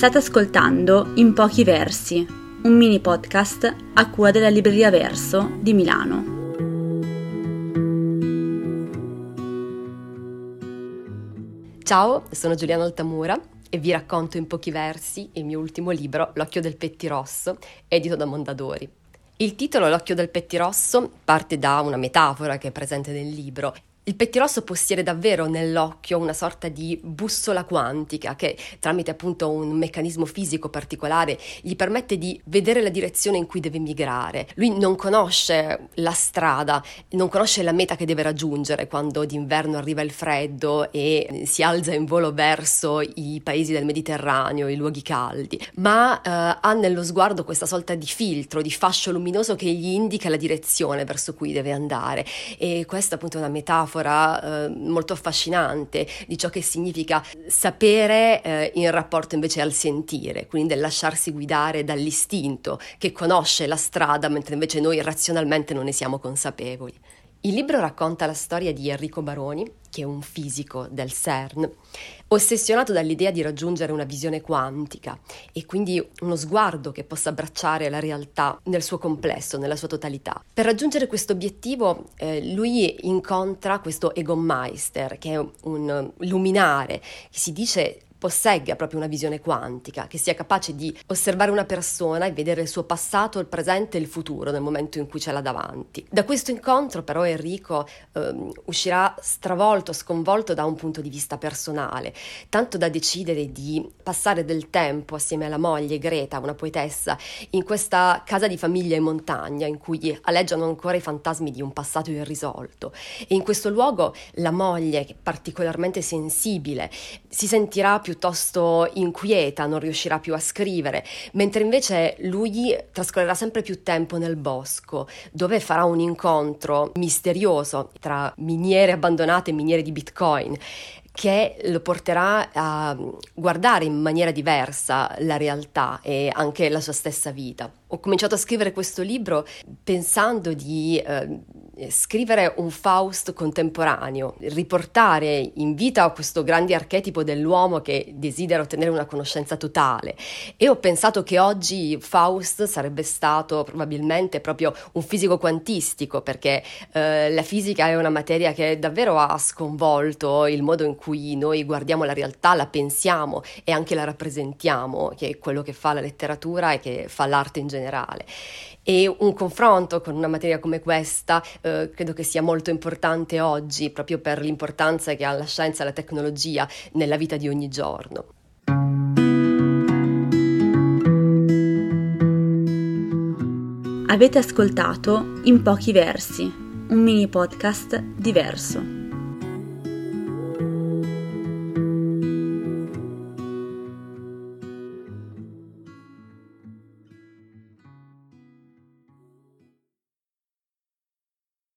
State ascoltando In pochi versi, un mini podcast a cura della Libreria Verso di Milano. Ciao, sono Giuliana Altamura e vi racconto in pochi versi il mio ultimo libro, L'occhio del pettirosso, edito da Mondadori. Il titolo L'occhio del pettirosso parte da una metafora che è presente nel libro il pettirosso possiede davvero nell'occhio una sorta di bussola quantica che tramite appunto un meccanismo fisico particolare gli permette di vedere la direzione in cui deve migrare. Lui non conosce la strada, non conosce la meta che deve raggiungere quando d'inverno arriva il freddo e si alza in volo verso i paesi del Mediterraneo, i luoghi caldi, ma eh, ha nello sguardo questa sorta di filtro, di fascio luminoso che gli indica la direzione verso cui deve andare e questa appunto è una metafora metafora eh, molto affascinante di ciò che significa sapere eh, in rapporto invece al sentire, quindi del lasciarsi guidare dall'istinto che conosce la strada mentre invece noi razionalmente non ne siamo consapevoli. Il libro racconta la storia di Enrico Baroni, che è un fisico del CERN, ossessionato dall'idea di raggiungere una visione quantica e quindi uno sguardo che possa abbracciare la realtà nel suo complesso, nella sua totalità. Per raggiungere questo obiettivo eh, lui incontra questo Egon Meister, che è un luminare, che si dice possegga proprio una visione quantica, che sia capace di osservare una persona e vedere il suo passato, il presente e il futuro nel momento in cui ce l'ha davanti. Da questo incontro però Enrico eh, uscirà stravolto, sconvolto da un punto di vista personale, tanto da decidere di passare del tempo assieme alla moglie Greta, una poetessa, in questa casa di famiglia in montagna in cui aleggiano ancora i fantasmi di un passato irrisolto. E in questo luogo la moglie, particolarmente sensibile, si sentirà più piuttosto inquieta, non riuscirà più a scrivere, mentre invece lui trascorrerà sempre più tempo nel bosco, dove farà un incontro misterioso tra miniere abbandonate e miniere di bitcoin che lo porterà a guardare in maniera diversa la realtà e anche la sua stessa vita. Ho cominciato a scrivere questo libro pensando di eh, scrivere un Faust contemporaneo, riportare in vita questo grande archetipo dell'uomo che desidera ottenere una conoscenza totale e ho pensato che oggi Faust sarebbe stato probabilmente proprio un fisico quantistico perché eh, la fisica è una materia che davvero ha sconvolto il modo in cui noi guardiamo la realtà, la pensiamo e anche la rappresentiamo, che è quello che fa la letteratura e che fa l'arte in generale. E un confronto con una materia come questa eh, credo che sia molto importante oggi, proprio per l'importanza che ha la scienza e la tecnologia nella vita di ogni giorno. Avete ascoltato In pochi versi, un mini podcast diverso.